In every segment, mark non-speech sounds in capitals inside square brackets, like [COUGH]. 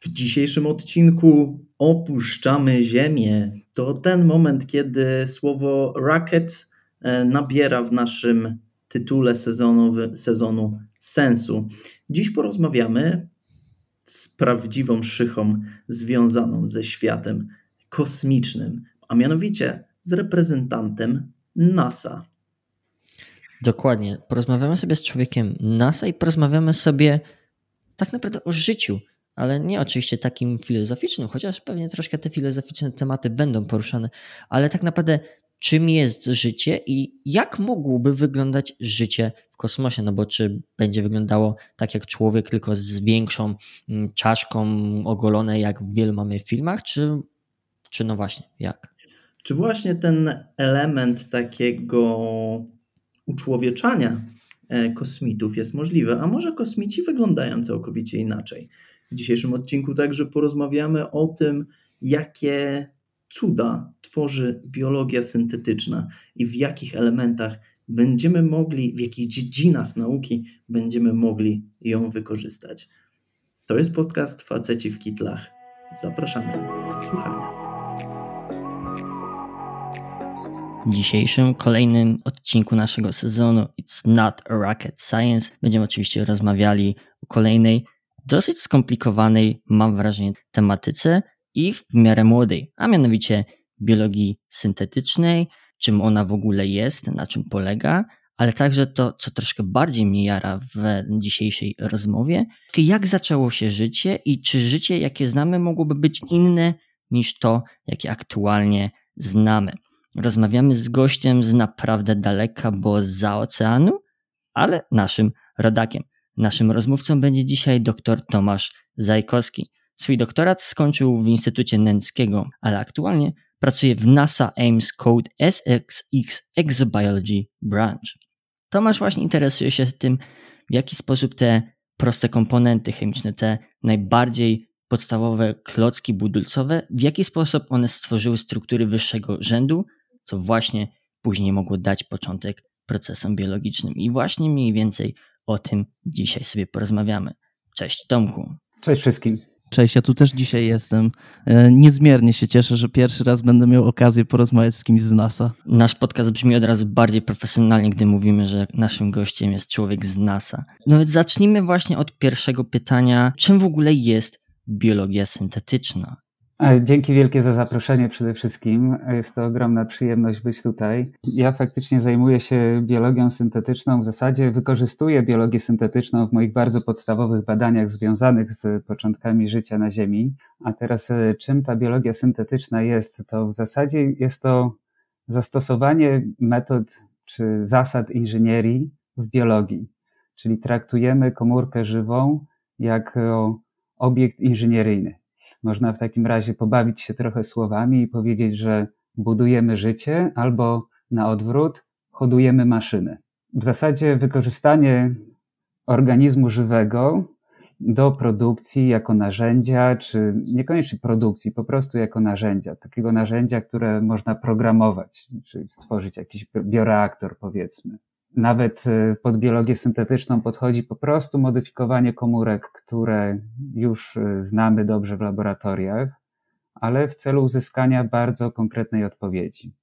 W dzisiejszym odcinku opuszczamy Ziemię. To ten moment, kiedy słowo racket e, nabiera w naszym tytule sezonowy, sezonu sensu. Dziś porozmawiamy z prawdziwą szychą związaną ze światem kosmicznym, a mianowicie z reprezentantem NASA. Dokładnie. Porozmawiamy sobie z człowiekiem NASA i porozmawiamy sobie tak naprawdę o życiu ale nie oczywiście takim filozoficznym, chociaż pewnie troszkę te filozoficzne tematy będą poruszane, ale tak naprawdę czym jest życie i jak mogłoby wyglądać życie w kosmosie, no bo czy będzie wyglądało tak jak człowiek, tylko z większą mm, czaszką ogolone, jak wielu mamy w filmach, czy, czy no właśnie, jak? Czy właśnie ten element takiego uczłowieczania e, kosmitów jest możliwy, a może kosmici wyglądają całkowicie inaczej? W dzisiejszym odcinku także porozmawiamy o tym, jakie cuda tworzy biologia syntetyczna i w jakich elementach będziemy mogli, w jakich dziedzinach nauki będziemy mogli ją wykorzystać. To jest podcast Faceci w Kitlach. Zapraszamy do słuchania. W dzisiejszym kolejnym odcinku naszego sezonu It's Not Rocket Science będziemy oczywiście rozmawiali o kolejnej dosyć skomplikowanej, mam wrażenie, tematyce i w miarę młodej, a mianowicie biologii syntetycznej, czym ona w ogóle jest, na czym polega, ale także to, co troszkę bardziej mnie jara w dzisiejszej rozmowie, jak zaczęło się życie i czy życie, jakie znamy, mogłoby być inne niż to, jakie aktualnie znamy. Rozmawiamy z gościem z naprawdę daleka, bo za oceanu, ale naszym rodakiem. Naszym rozmówcą będzie dzisiaj dr Tomasz Zajkowski. Swój doktorat skończył w Instytucie Nęckiego, ale aktualnie pracuje w NASA Ames Code SXX Exobiology Branch. Tomasz właśnie interesuje się tym, w jaki sposób te proste komponenty chemiczne, te najbardziej podstawowe klocki budulcowe, w jaki sposób one stworzyły struktury wyższego rzędu, co właśnie później mogło dać początek procesom biologicznym. I właśnie mniej więcej o tym dzisiaj sobie porozmawiamy. Cześć Tomku. Cześć wszystkim. Cześć, ja tu też dzisiaj jestem. E, niezmiernie się cieszę, że pierwszy raz będę miał okazję porozmawiać z kimś z NASA. Nasz podcast brzmi od razu bardziej profesjonalnie, gdy mówimy, że naszym gościem jest człowiek z NASA. No więc zacznijmy właśnie od pierwszego pytania. Czym w ogóle jest biologia syntetyczna? E, dzięki wielkie za zaproszenie przede wszystkim. Jest to ogromna przyjemność być tutaj. Ja faktycznie zajmuję się biologią syntetyczną. W zasadzie wykorzystuję biologię syntetyczną w moich bardzo podstawowych badaniach związanych z początkami życia na Ziemi. A teraz e, czym ta biologia syntetyczna jest? To w zasadzie jest to zastosowanie metod czy zasad inżynierii w biologii. Czyli traktujemy komórkę żywą jako obiekt inżynieryjny. Można w takim razie pobawić się trochę słowami i powiedzieć, że budujemy życie albo na odwrót, hodujemy maszyny. W zasadzie wykorzystanie organizmu żywego do produkcji jako narzędzia, czy niekoniecznie produkcji, po prostu jako narzędzia, takiego narzędzia, które można programować, czyli stworzyć jakiś bioreaktor, powiedzmy. Nawet y, pod biologię syntetyczną podchodzi po prostu modyfikowanie komórek, które już y, znamy dobrze w laboratoriach, ale w celu uzyskania bardzo konkretnej odpowiedzi.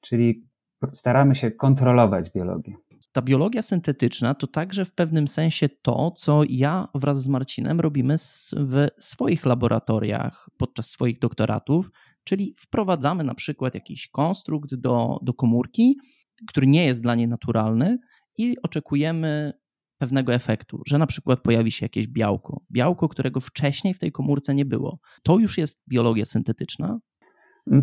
Czyli staramy się kontrolować biologię. Ta biologia syntetyczna to także w pewnym sensie to, co ja wraz z Marcinem robimy w swoich laboratoriach podczas swoich doktoratów, czyli wprowadzamy na przykład jakiś konstrukt do, do komórki, który nie jest dla niej naturalny i oczekujemy pewnego efektu, że na przykład pojawi się jakieś białko, białko, którego wcześniej w tej komórce nie było. To już jest biologia syntetyczna?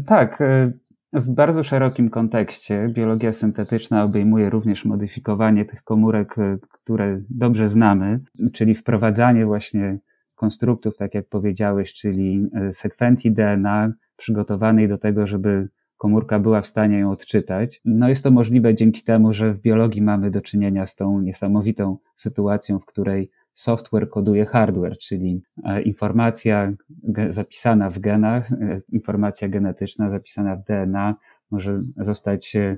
Tak. E, w bardzo szerokim kontekście biologia syntetyczna obejmuje również modyfikowanie tych komórek, e, które dobrze znamy, czyli wprowadzanie właśnie konstruktów, tak jak powiedziałeś, czyli e, sekwencji DNA przygotowanej do tego, żeby komórka była w stanie ją odczytać. No jest to możliwe dzięki temu, że w biologii mamy do czynienia z tą niesamowitą sytuacją, w której software koduje hardware, czyli e, informacja zapisana w genach, e, informacja genetyczna zapisana w DNA może zostać e,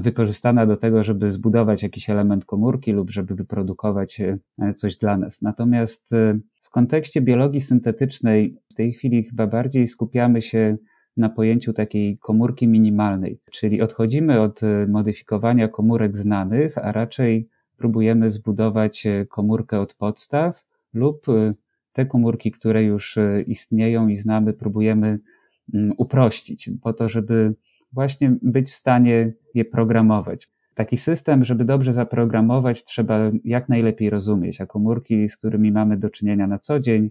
wykorzystana do tego, żeby zbudować jakiś element komórki lub żeby wyprodukować coś dla nas. Natomiast kontekście biologii syntetycznej w tej chwili chyba bardziej skupiamy się na pojęciu takiej komórki minimalnej, czyli odchodzimy od e, modyfikowania komórek znanych, a raczej próbujemy zbudować e, komórkę od podstaw lub e, te komórki, które już istnieją i znamy, próbujemy mm, uprościć, po to, żeby właśnie być w stanie je programować. Taki system, żeby dobrze zaprogramować, trzeba jak najlepiej rozumieć, a komórki, z którymi mamy do czynienia na co dzień,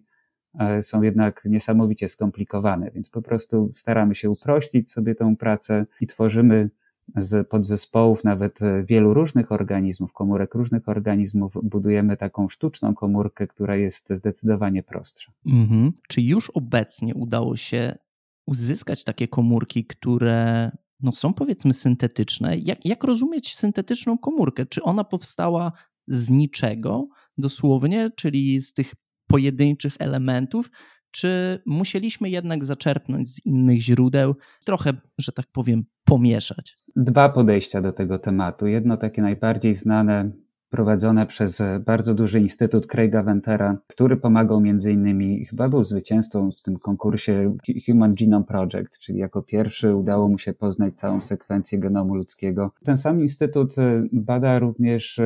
są jednak niesamowicie skomplikowane, więc po prostu staramy się uprościć sobie tą pracę i tworzymy z podzespołów nawet wielu różnych organizmów, komórek różnych organizmów, budujemy taką sztuczną komórkę, która jest zdecydowanie prostsza. Mhm. Czy już obecnie udało się uzyskać takie komórki, które no są powiedzmy syntetyczne. Jak, jak rozumieć syntetyczną komórkę? Czy ona powstała z niczego dosłownie, czyli z tych pojedynczych elementów, czy musieliśmy jednak zaczerpnąć z innych źródeł, trochę, że tak powiem, pomieszać? Dwa podejścia do tego tematu. Jedno takie najbardziej znane prowadzone przez bardzo duży instytut Craiga Ventera, który pomagał między innymi, chyba był zwycięzcą w tym konkursie Human Genome Project, czyli jako pierwszy udało mu się poznać całą sekwencję genomu ludzkiego. Ten sam instytut bada również,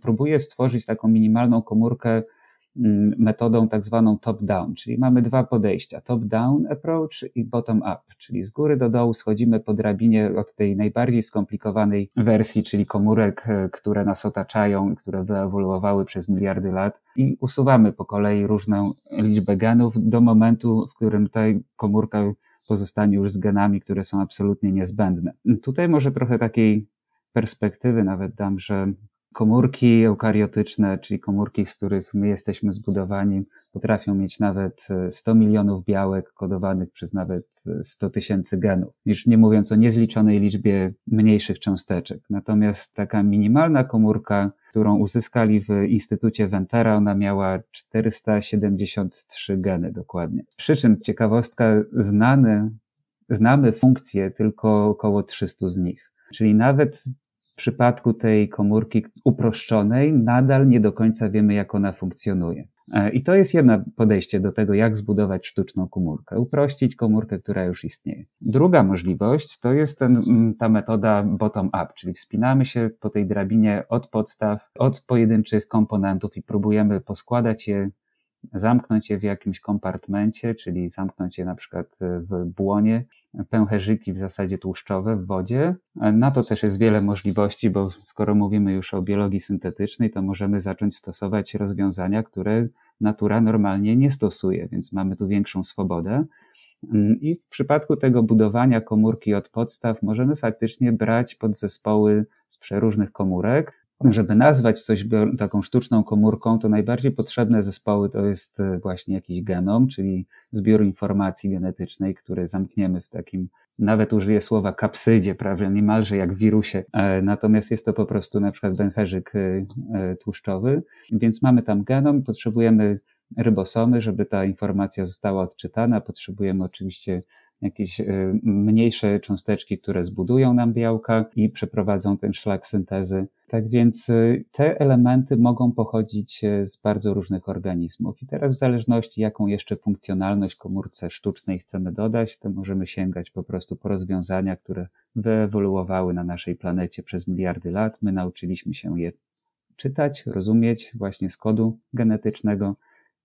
próbuje stworzyć taką minimalną komórkę metodą tak zwaną top-down, czyli mamy dwa podejścia: top-down approach i bottom-up, czyli z góry do dołu schodzimy po drabinie od tej najbardziej skomplikowanej wersji, czyli komórek, e, które nas otaczają, które wyewoluowały przez miliardy lat i usuwamy po kolei różną liczbę genów do momentu, w którym ta komórka pozostanie już z genami, które są absolutnie niezbędne. Tutaj może trochę takiej perspektywy nawet dam, że Komórki eukariotyczne, czyli komórki, z których my jesteśmy zbudowani, potrafią mieć nawet 100 e, milionów białek kodowanych przez nawet 100 e, tysięcy genów, już nie mówiąc o niezliczonej liczbie mniejszych cząsteczek. Natomiast taka minimalna komórka, którą uzyskali w Instytucie Ventera, ona miała 473 geny dokładnie. Przy czym ciekawostka, znane, znamy funkcje tylko około 300 z nich. Czyli nawet w przypadku tej komórki uproszczonej nadal nie do końca wiemy, jak ona funkcjonuje. E, I to jest jedno podejście do tego, jak zbudować sztuczną komórkę, uprościć komórkę, która już istnieje. Druga możliwość to jest ten, mm, ta metoda bottom-up, czyli wspinamy się po tej drabinie od podstaw, od pojedynczych komponentów i próbujemy poskładać je zamknąć je w jakimś kompartmencie, czyli zamknąć je na przykład w błonie, pęcherzyki w zasadzie tłuszczowe w wodzie. Na to też jest wiele możliwości, bo skoro mówimy już o biologii syntetycznej, to możemy zacząć stosować rozwiązania, które natura normalnie nie stosuje, więc mamy tu większą swobodę. I w przypadku tego budowania komórki od podstaw możemy faktycznie brać podzespoły z przeróżnych komórek, żeby nazwać coś taką sztuczną komórką, to najbardziej potrzebne zespoły to jest e, właśnie jakiś genom, czyli zbiór informacji genetycznej, który zamkniemy w takim, nawet użyję słowa kapsydzie, prawie niemalże jak wirusie. E, natomiast jest to po prostu na przykład węcherzyk e, tłuszczowy, więc mamy tam genom, potrzebujemy rybosomy, żeby ta informacja została odczytana, potrzebujemy oczywiście jakieś mniejsze cząsteczki, które zbudują nam białka i przeprowadzą ten szlak syntezy. Tak więc y, te elementy mogą pochodzić y, z bardzo różnych organizmów. I teraz, w zależności, jaką jeszcze funkcjonalność komórce sztucznej chcemy dodać, to możemy sięgać po prostu po rozwiązania, które wyewoluowały na naszej planecie przez miliardy lat. My nauczyliśmy się je czytać, rozumieć właśnie z kodu genetycznego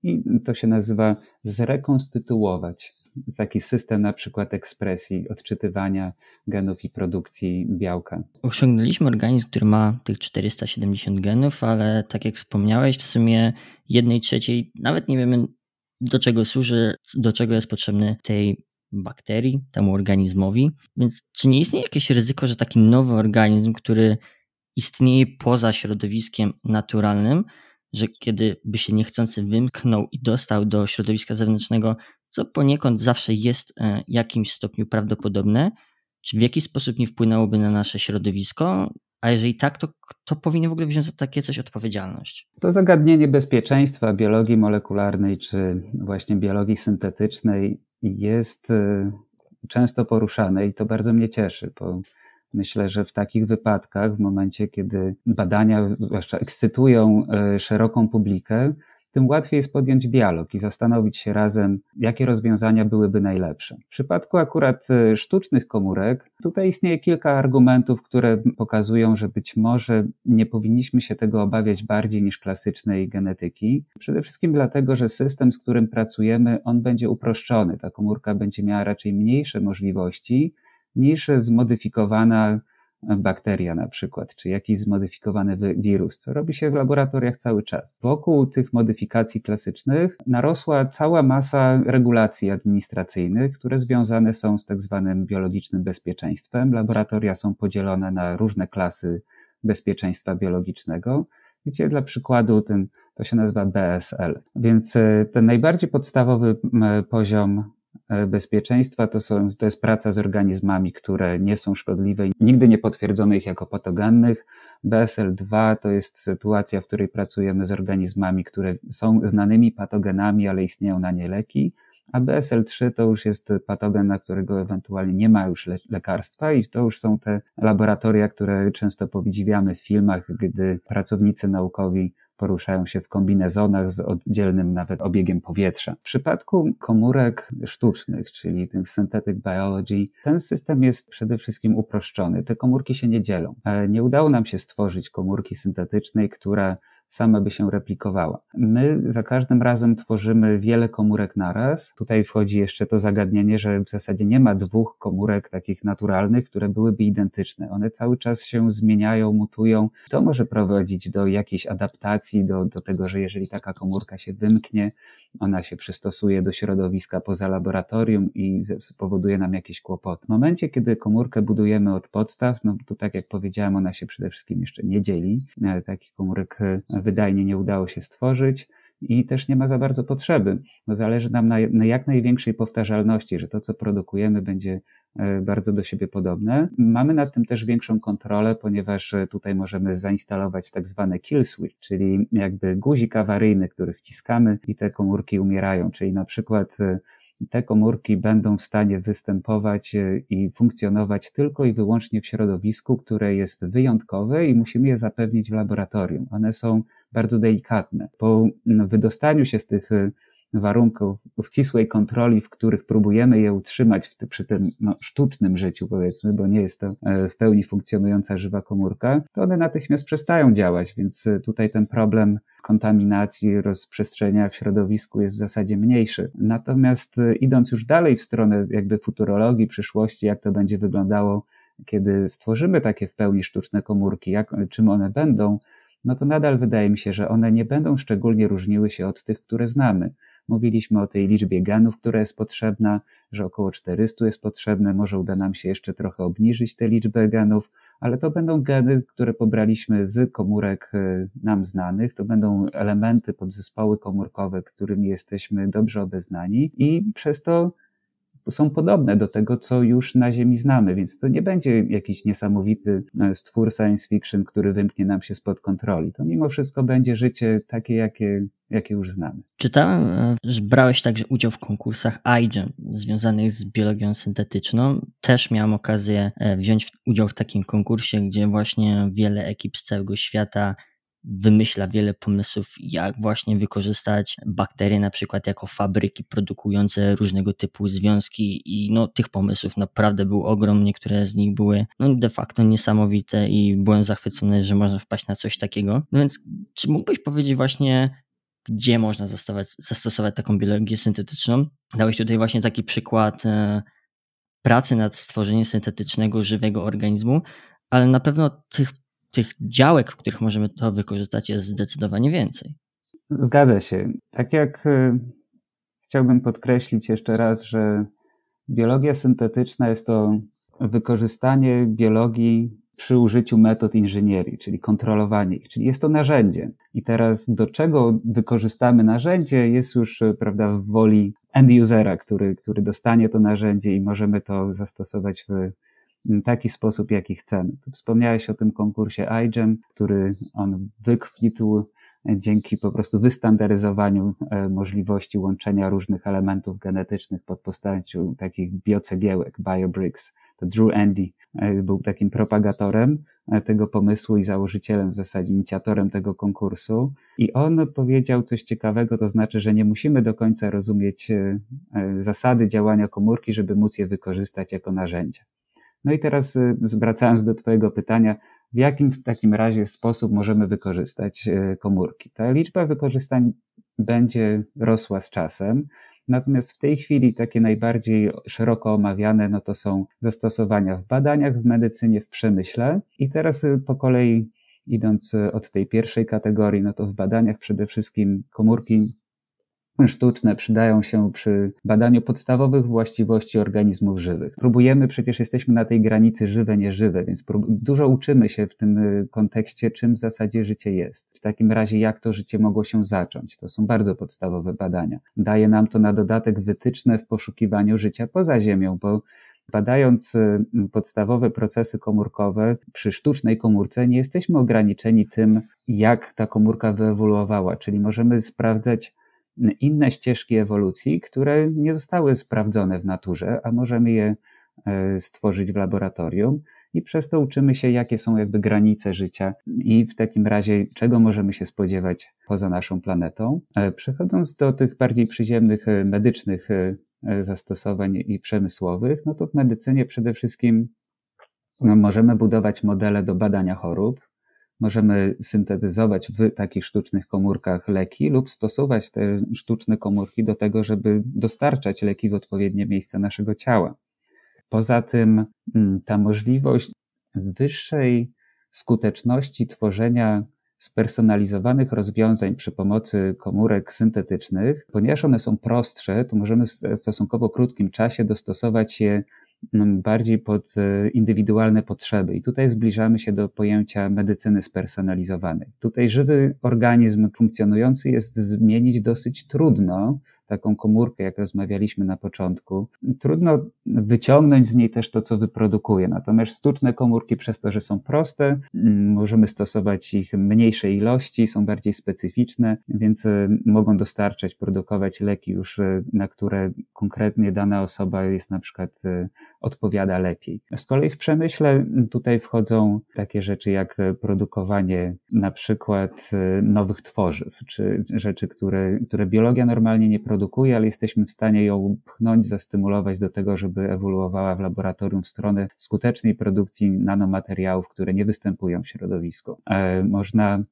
i to się nazywa zrekonstytuować taki system na przykład ekspresji, odczytywania genów i produkcji białka. Osiągnęliśmy organizm, który ma tych 470 genów, ale tak jak wspomniałeś, w sumie jednej trzeciej nawet nie wiemy do czego służy, do czego jest potrzebny tej bakterii, temu organizmowi. Więc czy nie istnieje jakieś ryzyko, że taki nowy organizm, który istnieje poza środowiskiem naturalnym, że kiedy by się niechcący wymknął i dostał do środowiska zewnętrznego, co poniekąd zawsze jest w e, jakimś stopniu prawdopodobne, czy w jaki sposób nie wpłynęłoby na nasze środowisko, a jeżeli tak, to kto powinien w ogóle wziąć za takie coś odpowiedzialność? To zagadnienie bezpieczeństwa biologii molekularnej czy właśnie biologii syntetycznej jest e, często poruszane i to bardzo mnie cieszy, bo myślę, że w takich wypadkach, w momencie, kiedy badania zwłaszcza ekscytują e, szeroką publikę, tym łatwiej jest podjąć dialog i zastanowić się razem, jakie rozwiązania byłyby najlepsze. W przypadku akurat e, sztucznych komórek, tutaj istnieje kilka argumentów, które pokazują, że być może nie powinniśmy się tego obawiać bardziej niż klasycznej genetyki. Przede wszystkim dlatego, że system, z którym pracujemy, on będzie uproszczony. Ta komórka będzie miała raczej mniejsze możliwości niż zmodyfikowana bakteria na przykład, czy jakiś zmodyfikowany wirus, co robi się w laboratoriach cały czas. Wokół tych modyfikacji klasycznych narosła cała masa regulacji administracyjnych, które związane są z tak zwanym biologicznym bezpieczeństwem. Laboratoria są podzielone na różne klasy bezpieczeństwa biologicznego, gdzie dla przykładu ten, to się nazywa BSL. Więc e, ten najbardziej podstawowy poziom bezpieczeństwa to, są, to jest praca z organizmami, które nie są szkodliwe, nigdy nie potwierdzono ich jako patogennych. BSL-2 to jest sytuacja, w której pracujemy z organizmami, które są znanymi patogenami, ale istnieją na nie leki. A BSL-3 to już jest patogen, na którego ewentualnie nie ma już le lekarstwa i to już są te laboratoria, które często powidziwiamy w filmach, gdy pracownicy naukowi poruszają się w kombinezonach z oddzielnym nawet obiegiem powietrza. W przypadku komórek sztucznych, czyli tych synthetic biology, ten system jest przede wszystkim uproszczony. Te komórki się nie dzielą. Nie udało nam się stworzyć komórki syntetycznej, która sama by się replikowała. My za każdym razem tworzymy wiele komórek naraz. Tutaj wchodzi jeszcze to zagadnienie, że w zasadzie nie ma dwóch komórek takich naturalnych, które byłyby identyczne. One cały czas się zmieniają, mutują. To może prowadzić do jakiejś adaptacji, do, do tego, że jeżeli taka komórka się wymknie, ona się przystosuje do środowiska poza laboratorium i spowoduje nam jakieś kłopoty. W momencie, kiedy komórkę budujemy od podstaw, no to tak jak powiedziałem, ona się przede wszystkim jeszcze nie dzieli. Takich komórek e, wydajnie nie udało się stworzyć i też nie ma za bardzo potrzeby, bo zależy nam na, na, jak największej powtarzalności, że to, co produkujemy, będzie e, bardzo do siebie podobne. Mamy nad tym też większą kontrolę, ponieważ e, tutaj możemy zainstalować tak zwane kill switch, czyli jakby guzik awaryjny, który wciskamy i te komórki umierają, czyli na przykład e, te komórki będą w stanie występować i funkcjonować tylko i wyłącznie w środowisku, które jest wyjątkowe i musimy je zapewnić w laboratorium. One są bardzo delikatne. Po no, wydostaniu się z tych y, warunków w ścisłej kontroli, w których próbujemy je utrzymać w, przy tym no, sztucznym życiu, powiedzmy, bo nie jest to e, w pełni funkcjonująca żywa komórka, to one natychmiast przestają działać, więc y, tutaj ten problem kontaminacji, rozprzestrzenia w środowisku jest w zasadzie mniejszy. Natomiast y, idąc już dalej w stronę jakby futurologii, przyszłości, jak to będzie wyglądało, kiedy stworzymy takie w pełni sztuczne komórki, jak, czym one będą, no to nadal wydaje mi się, że one nie będą szczególnie różniły się od tych, które znamy. Mówiliśmy o tej liczbie genów, która jest potrzebna, że około 400 jest potrzebne, może uda nam się jeszcze trochę obniżyć tę liczbę genów, ale to będą geny, które pobraliśmy z komórek y, nam znanych, to będą elementy, podzespoły komórkowe, którymi jesteśmy dobrze obeznani i przez to są podobne do tego, co już na Ziemi znamy, więc to nie będzie jakiś niesamowity e, stwór science fiction, który wymknie nam się spod kontroli. To mimo wszystko będzie życie takie, jakie, jakie już znamy. Czytałem, e, że brałeś także udział w konkursach iGEM związanych z biologią syntetyczną. Też miałem okazję e, wziąć udział w takim konkursie, gdzie właśnie wiele ekip z całego świata wymyśla wiele pomysłów, jak właśnie wykorzystać bakterie na przykład jako fabryki produkujące różnego typu związki i no tych pomysłów naprawdę był ogrom, niektóre z nich były no de facto niesamowite i byłem zachwycony, że można wpaść na coś takiego. No więc czy mógłbyś powiedzieć właśnie gdzie można zastosować, zastosować taką biologię syntetyczną? Dałeś tutaj właśnie taki przykład e, pracy nad stworzeniem syntetycznego, żywego organizmu, ale na pewno tych tych działek, w których możemy to wykorzystać, jest zdecydowanie więcej. Zgadza się. Tak jak y, chciałbym podkreślić jeszcze raz, że biologia syntetyczna jest to wykorzystanie biologii przy użyciu metod inżynierii, czyli kontrolowanie ich, czyli jest to narzędzie. I teraz do czego wykorzystamy narzędzie jest już, y, prawda, w woli end usera, który, który dostanie to narzędzie i możemy to zastosować w taki sposób, jaki chcemy. Tu wspomniałeś o tym konkursie iGEM, który on wykwitł dzięki po prostu wystandaryzowaniu e, możliwości łączenia różnych elementów genetycznych pod postacią takich biocegiełek, biobricks, to Drew Andy był takim propagatorem tego pomysłu i założycielem, w zasadzie inicjatorem tego konkursu. I on powiedział coś ciekawego, to znaczy, że nie musimy do końca rozumieć zasady działania komórki, żeby móc je wykorzystać jako narzędzie. No i teraz zwracając do Twojego pytania, w jakim w takim razie sposób możemy wykorzystać e, komórki. Ta liczba wykorzystań będzie rosła z czasem, natomiast w tej chwili takie najbardziej szeroko omawiane, no to są zastosowania w badaniach, w medycynie, w przemyśle. I teraz e, po kolei idąc od tej pierwszej kategorii, no to w badaniach przede wszystkim komórki sztuczne przydają się przy badaniu podstawowych właściwości organizmów żywych. Próbujemy, przecież jesteśmy na tej granicy żywe, nieżywe, więc dużo uczymy się w tym y, kontekście, czym w zasadzie życie jest. W takim razie, jak to życie mogło się zacząć. To są bardzo podstawowe badania. Daje nam to na dodatek wytyczne w poszukiwaniu życia poza Ziemią, bo Badając y, podstawowe procesy komórkowe przy sztucznej komórce, nie jesteśmy ograniczeni tym, jak ta komórka wyewoluowała, czyli możemy sprawdzać inne ścieżki ewolucji, które nie zostały sprawdzone w naturze, a możemy je e, stworzyć w laboratorium i przez to uczymy się, jakie są jakby granice życia i w takim razie, czego możemy się spodziewać poza naszą planetą. E, przechodząc do tych bardziej przyziemnych, e, medycznych zastosowań i przemysłowych, no to w medycynie przede wszystkim no, możemy budować modele do badania chorób, Możemy syntetyzować w takich sztucznych komórkach leki lub stosować te sztuczne komórki do tego, żeby dostarczać leki w odpowiednie miejsce naszego ciała. Poza tym mm, ta możliwość wyższej skuteczności tworzenia spersonalizowanych rozwiązań przy pomocy komórek syntetycznych, ponieważ one są prostsze, to możemy w stosunkowo krótkim czasie dostosować je bardziej pod e, indywidualne potrzeby. I tutaj zbliżamy się do pojęcia medycyny spersonalizowanej. Tutaj żywy organizm funkcjonujący jest zmienić dosyć trudno, taką komórkę, jak rozmawialiśmy na początku. Trudno wyciągnąć z niej też to, co wyprodukuje. Natomiast sztuczne komórki, przez to, że są proste, mm, możemy stosować ich mniejsze ilości, są bardziej specyficzne, więc e, mogą dostarczać, produkować leki już, e, na które konkretnie dana osoba jest na przykład e, odpowiada lepiej. Z kolei w przemyśle tutaj wchodzą takie rzeczy jak produkowanie na przykład nowych tworzyw, czy rzeczy, które, które biologia normalnie nie produkuje, produkuje, ale jesteśmy w stanie ją pchnąć, zastymulować do tego, żeby ewoluowała w laboratorium w stronę skutecznej produkcji nanomateriałów, które nie występują w środowisku. E, można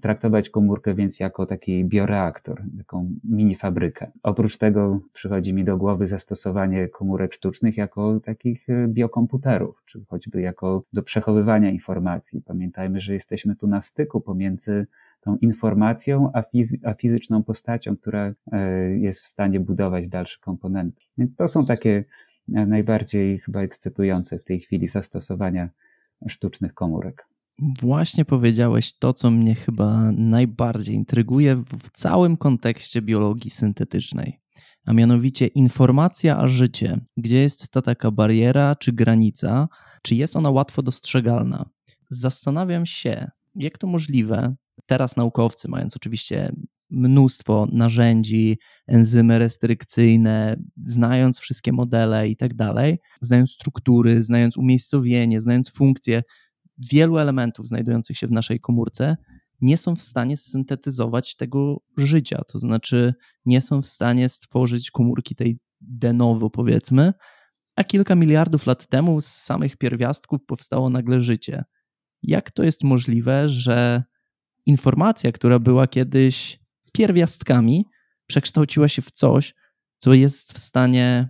traktować komórkę więc jako taki bioreaktor, taką mini fabrykę. Oprócz tego przychodzi mi do głowy zastosowanie komórek sztucznych jako takich e, biokomputerów, czy choćby jako do przechowywania informacji. Pamiętajmy, że jesteśmy tu na styku pomiędzy tą informacją, a, fizy a fizyczną postacią, która e, jest w stanie budować dalsze komponenty. Więc to są takie e, najbardziej chyba ekscytujące w tej chwili zastosowania sztucznych komórek. Właśnie powiedziałeś to, co mnie chyba najbardziej intryguje w całym kontekście biologii syntetycznej, a mianowicie informacja a życie. Gdzie jest ta taka bariera czy granica? Czy jest ona łatwo dostrzegalna? Zastanawiam się, jak to możliwe, Teraz naukowcy, mając oczywiście mnóstwo narzędzi, enzymy restrykcyjne, znając wszystkie modele i tak dalej, znając struktury, znając umiejscowienie, znając funkcje wielu elementów znajdujących się w naszej komórce, nie są w stanie syntetyzować tego życia. To znaczy, nie są w stanie stworzyć komórki tej de novo, powiedzmy, a kilka miliardów lat temu z samych pierwiastków powstało nagle życie. Jak to jest możliwe, że informacja, która była kiedyś pierwiastkami, przekształciła się w coś, co jest w stanie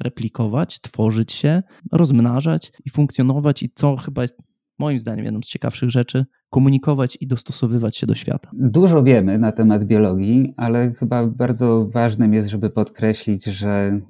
replikować, tworzyć się, rozmnażać i funkcjonować, i co chyba jest moim zdaniem jedną z ciekawszych rzeczy, komunikować i dostosowywać się do świata. Dużo wiemy na temat biologii, ale chyba bardzo ważnym jest, żeby podkreślić, że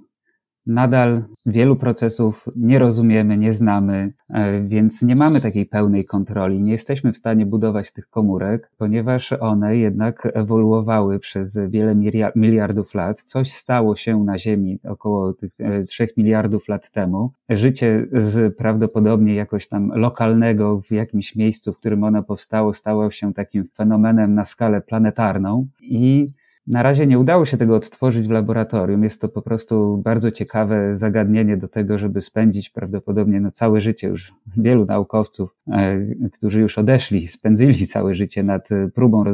nadal wielu procesów nie rozumiemy, nie znamy, e, więc nie mamy takiej pełnej kontroli. Nie jesteśmy w stanie budować tych komórek, ponieważ one jednak ewoluowały przez wiele miliardów lat. Coś stało się na Ziemi około tych e, trzech miliardów lat temu. Życie z prawdopodobnie jakoś tam lokalnego w jakimś miejscu, w którym ono powstało, stało się takim fenomenem na skalę planetarną i Na razie nie udało się tego odtworzyć w laboratorium. Jest to po prostu bardzo ciekawe zagadnienie do tego, żeby spędzić prawdopodobnie no całe życie już wielu naukowców, e, którzy już odeszli, spędzili całe życie nad próbą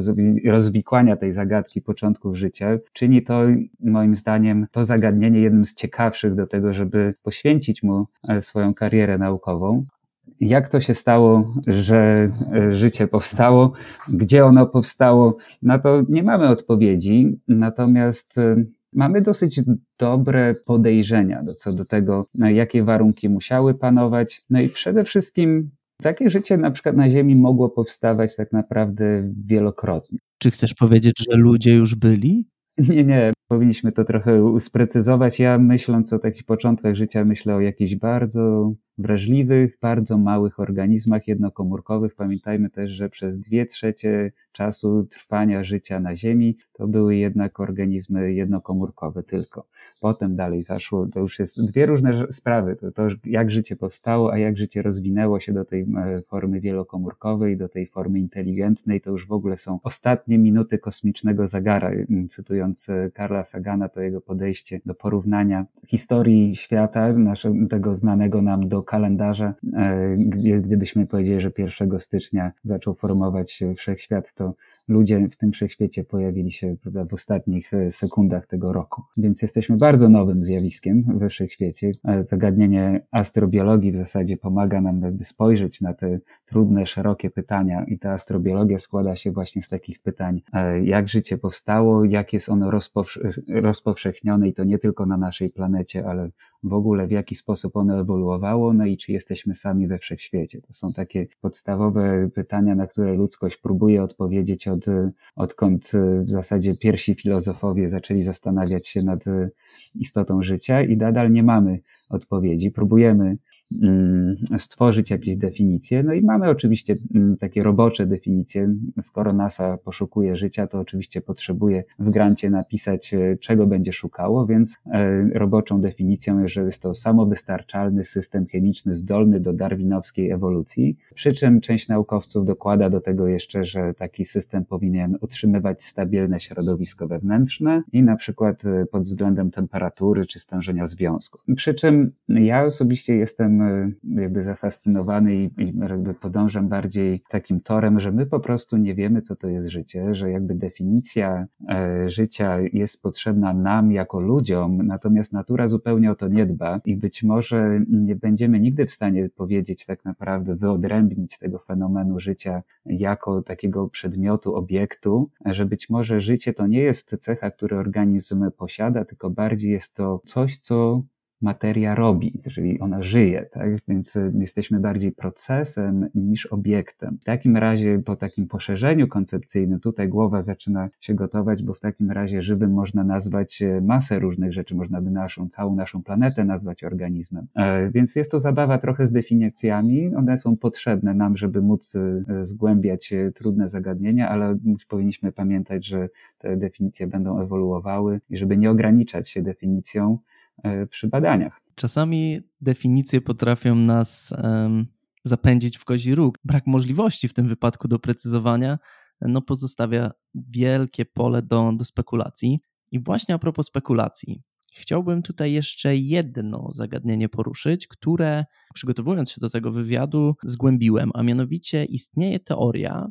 rozwikłania tej zagadki początków życia. Czyni to moim zdaniem to zagadnienie jednym z ciekawszych do tego, żeby poświęcić mu e, swoją karierę naukową jak to się stało, że e, życie powstało, gdzie ono powstało, na to nie mamy odpowiedzi, natomiast e, mamy dosyć dobre podejrzenia do, co do tego, na jakie warunki musiały panować. No i przede wszystkim takie życie na przykład na Ziemi mogło powstawać tak naprawdę wielokrotnie. Czy chcesz powiedzieć, że ludzie już byli? Nie, nie, powinniśmy to trochę sprecyzować. Ja myśląc o takich początkach życia, myślę o jakichś bardzo wrażliwych, bardzo małych organizmach jednokomórkowych. Pamiętajmy też, że przez dwie trzecie czasu trwania życia na Ziemi to były jednak organizmy jednokomórkowe tylko. Potem dalej zaszło, to już jest dwie różne sprawy. To, to jak życie powstało, a jak życie rozwinęło się do tej e, formy wielokomórkowej, do tej formy inteligentnej, to już w ogóle są ostatnie minuty kosmicznego zagara. Cytując e, Karla Sagana, to jego podejście do porównania historii świata, naszego, tego znanego nam do kalendarza, e, gdybyśmy powiedzieli, że 1 stycznia zaczął formować się wszechświat, to ludzie w tym wszechświecie pojawili się prawda, w ostatnich e, sekundach tego roku. Więc jesteśmy bardzo nowym zjawiskiem we wszechświecie. E, zagadnienie astrobiologii w zasadzie pomaga nam jakby spojrzeć na te trudne, szerokie pytania i ta astrobiologia składa się właśnie z takich pytań, jak życie powstało, jak jest ono rozpowszechnione i to nie tylko na naszej planecie, ale w ogóle w jaki sposób ono ewoluowało, no i czy jesteśmy sami we wszechświecie. To są takie podstawowe pytania, na które ludzkość próbuje odpowiedzieć od, odkąd w zasadzie pierwsi filozofowie zaczęli zastanawiać się nad istotą życia i nadal nie mamy odpowiedzi. Próbujemy stworzyć jakieś definicje. No i mamy oczywiście mm, takie robocze definicje. Skoro NASA poszukuje życia, to oczywiście potrzebuje w grancie napisać, e, czego będzie szukało, więc e, roboczą definicją jest, że jest to samowystarczalny system chemiczny zdolny do darwinowskiej ewolucji. Przy czym część naukowców dokłada do tego jeszcze, że taki system powinien utrzymywać stabilne środowisko wewnętrzne i na przykład e, pod względem temperatury czy stężenia związku. Przy czym ja osobiście jestem jakby zafascynowany i, i jakby podążam bardziej takim torem, że my po prostu nie wiemy, co to jest życie, że jakby definicja e, życia jest potrzebna nam jako ludziom, natomiast natura zupełnie o to nie dba i być może nie będziemy nigdy w stanie powiedzieć tak naprawdę, wyodrębnić tego fenomenu życia jako takiego przedmiotu, obiektu, że być może życie to nie jest cecha, który organizm posiada, tylko bardziej jest to coś, co materia robi, czyli ona żyje, tak? Więc y, jesteśmy bardziej procesem niż obiektem. W takim razie, po takim poszerzeniu koncepcyjnym, tutaj głowa zaczyna się gotować, bo w takim razie żywym można nazwać y, masę różnych rzeczy, można by naszą, całą naszą planetę nazwać organizmem. E, więc jest to zabawa trochę z definicjami, one są potrzebne nam, żeby móc zgłębiać trudne zagadnienia, ale powinniśmy pamiętać, że te definicje będą ewoluowały i żeby nie ograniczać się definicją, E, przy badaniach. Czasami definicje potrafią nas um, zapędzić w kozi róg. Brak możliwości w tym wypadku doprecyzowania no, pozostawia wielkie pole do, do spekulacji. I właśnie a propos spekulacji, chciałbym tutaj jeszcze jedno zagadnienie poruszyć, które przygotowując się do tego wywiadu zgłębiłem, a mianowicie istnieje teoria,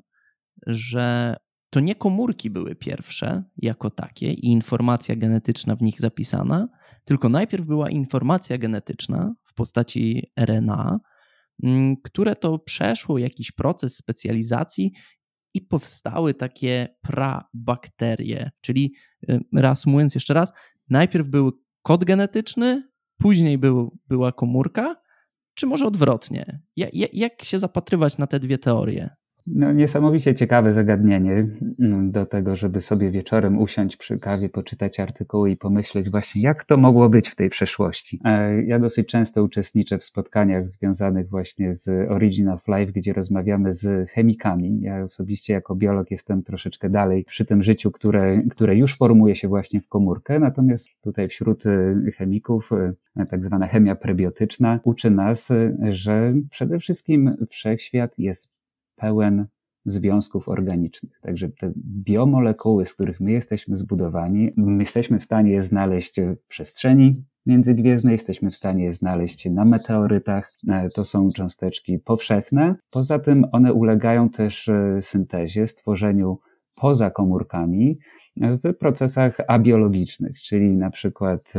że to nie komórki były pierwsze jako takie i informacja genetyczna w nich zapisana, tylko najpierw była informacja genetyczna w postaci RNA, mm, które to przeszło jakiś proces specjalizacji i powstały takie prabakterie. Czyli y, reasumując jeszcze raz, najpierw był kod genetyczny, później był, była komórka, czy może odwrotnie? Jak, jak się zapatrywać na te dwie teorie? No, niesamowicie ciekawe zagadnienie mm, do tego, żeby sobie wieczorem usiąść przy kawie, poczytać artykuły i pomyśleć właśnie, jak to mogło być w tej przeszłości. E, ja dosyć często uczestniczę w spotkaniach związanych właśnie z Origin of Life, gdzie rozmawiamy z chemikami. Ja osobiście jako biolog jestem troszeczkę dalej przy tym życiu, które, które już formuje się właśnie w komórkę, natomiast tutaj wśród e, chemików e, tak zwana chemia prebiotyczna uczy nas, że przede wszystkim wszechświat jest pełen związków organicznych. Także te biomolekuły, z których my jesteśmy zbudowani, my jesteśmy w stanie je znaleźć w przestrzeni międzygwiezdnej, jesteśmy w stanie je znaleźć na meteorytach. E, to są cząsteczki powszechne. Poza tym one ulegają też e, syntezie, stworzeniu poza komórkami w procesach abiologicznych, czyli na przykład